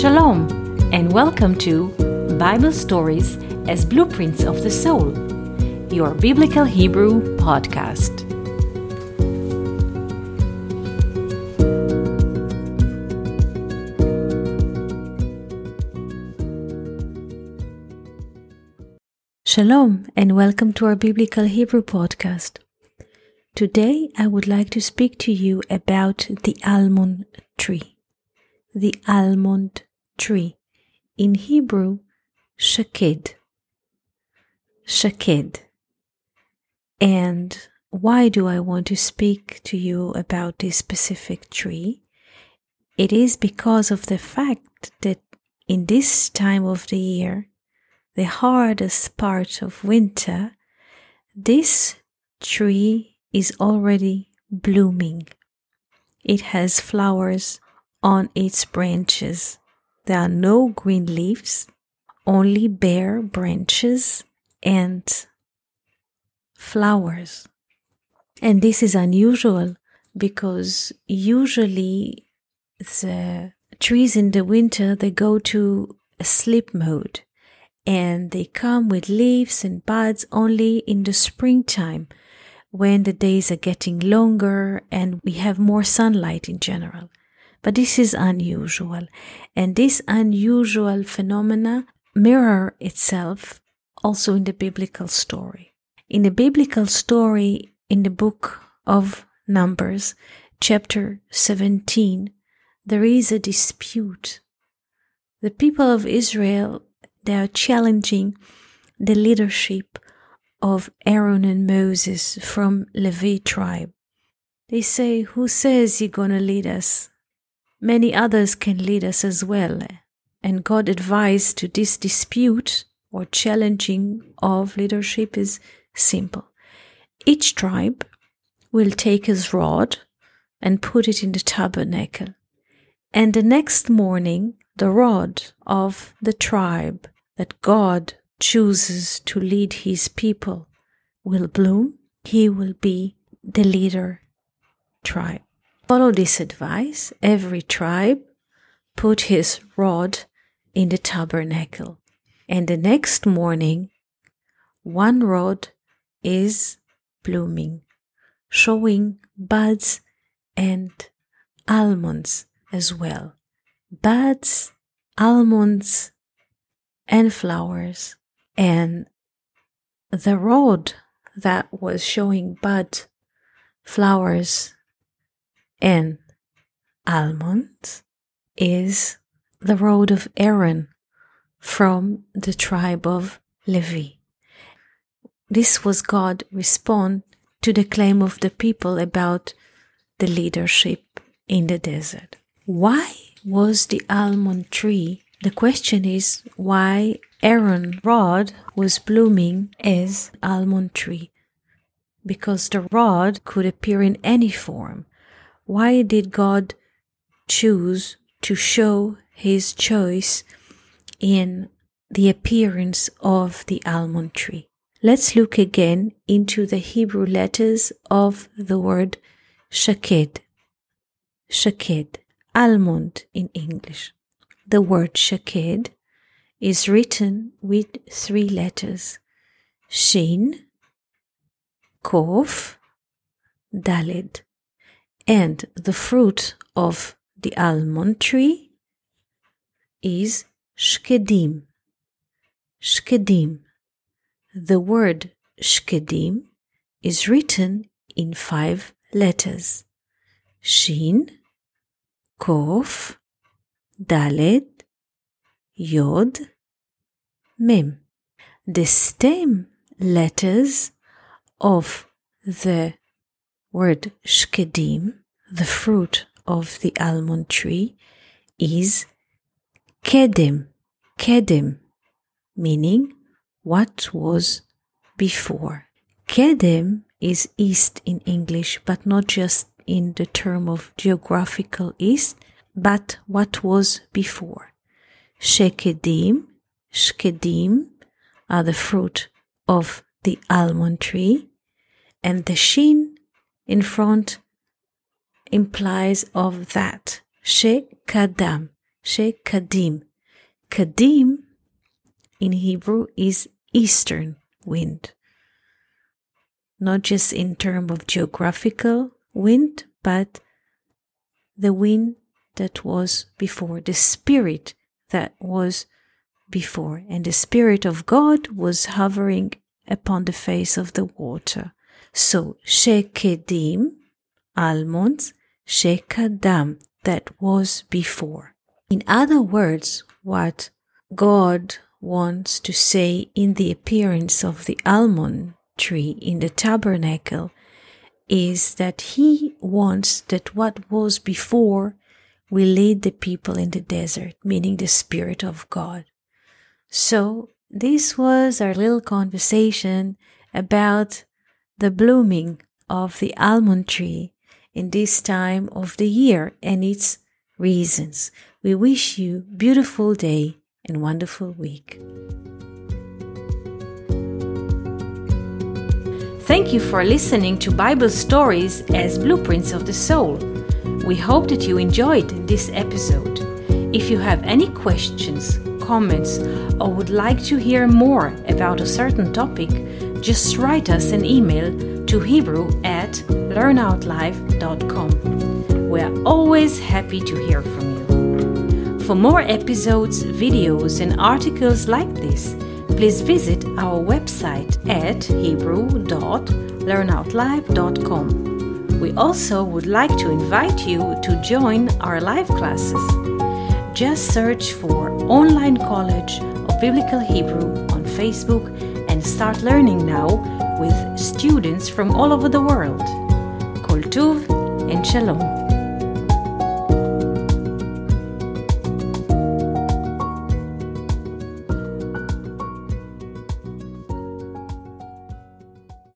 Shalom, and welcome to Bible Stories as Blueprints of the Soul, your Biblical Hebrew podcast. Shalom, and welcome to our Biblical Hebrew podcast. Today I would like to speak to you about the almond tree. The almond tree. In Hebrew, shaked. Shaked. And why do I want to speak to you about this specific tree? It is because of the fact that in this time of the year, the hardest part of winter, this tree is already blooming. It has flowers on its branches. There are no green leaves, only bare branches and flowers. And this is unusual because usually the trees in the winter they go to a sleep mode and they come with leaves and buds only in the springtime when the days are getting longer and we have more sunlight in general. But this is unusual. And this unusual phenomena mirror itself also in the biblical story. In the biblical story in the book of Numbers, chapter 17, there is a dispute. The people of Israel, they are challenging the leadership of Aaron and Moses from Levi tribe. They say, Who says you're going to lead us? Many others can lead us as well. And God advised to this dispute or challenging of leadership is simple. Each tribe will take his rod and put it in the tabernacle. And the next morning, the rod of the tribe that God chooses to lead his people will bloom. He will be the leader tribe. Follow this advice. Every tribe put his rod in the tabernacle. And the next morning, one rod is blooming, showing buds and almonds as well. Buds, almonds, and flowers. And the rod that was showing bud, flowers, and Almond is the road of Aaron from the tribe of Levi. This was God respond to the claim of the people about the leadership in the desert. Why was the almond tree? The question is why Aaron rod was blooming as almond tree because the rod could appear in any form why did God choose to show his choice in the appearance of the almond tree? Let's look again into the Hebrew letters of the word shaked. Shaked, almond in English. The word shaked is written with three letters Shin, Kof, Daled and the fruit of the almond tree is shkedim. Shkedim. The word shkedim is written in five letters. Shin, Kof, Dalet, Yod, Mem. The stem letters of the word shkedim the fruit of the almond tree is kedem, kedem, meaning what was before. Kedem is east in English, but not just in the term of geographical east, but what was before. Shekedim, shkedim are the fruit of the almond tree, and the shin in front implies of that. She kadam. Shekadim. Kadim in Hebrew is eastern wind. Not just in terms of geographical wind, but the wind that was before, the spirit that was before. And the Spirit of God was hovering upon the face of the water. So, Shekedim, almonds, Shekadam, that was before. In other words, what God wants to say in the appearance of the almond tree in the tabernacle is that he wants that what was before will lead the people in the desert, meaning the Spirit of God. So, this was our little conversation about the blooming of the almond tree in this time of the year and its reasons. We wish you beautiful day and wonderful week. Thank you for listening to Bible stories as blueprints of the soul. We hope that you enjoyed this episode. If you have any questions, comments, or would like to hear more about a certain topic, just write us an email to hebrew at learnoutlive.com. We are always happy to hear from you. For more episodes, videos, and articles like this, please visit our website at hebrew.learnoutlive.com. We also would like to invite you to join our live classes. Just search for Online College of Biblical Hebrew on Facebook and start learning now with students from all over the world. Kol and Shalom.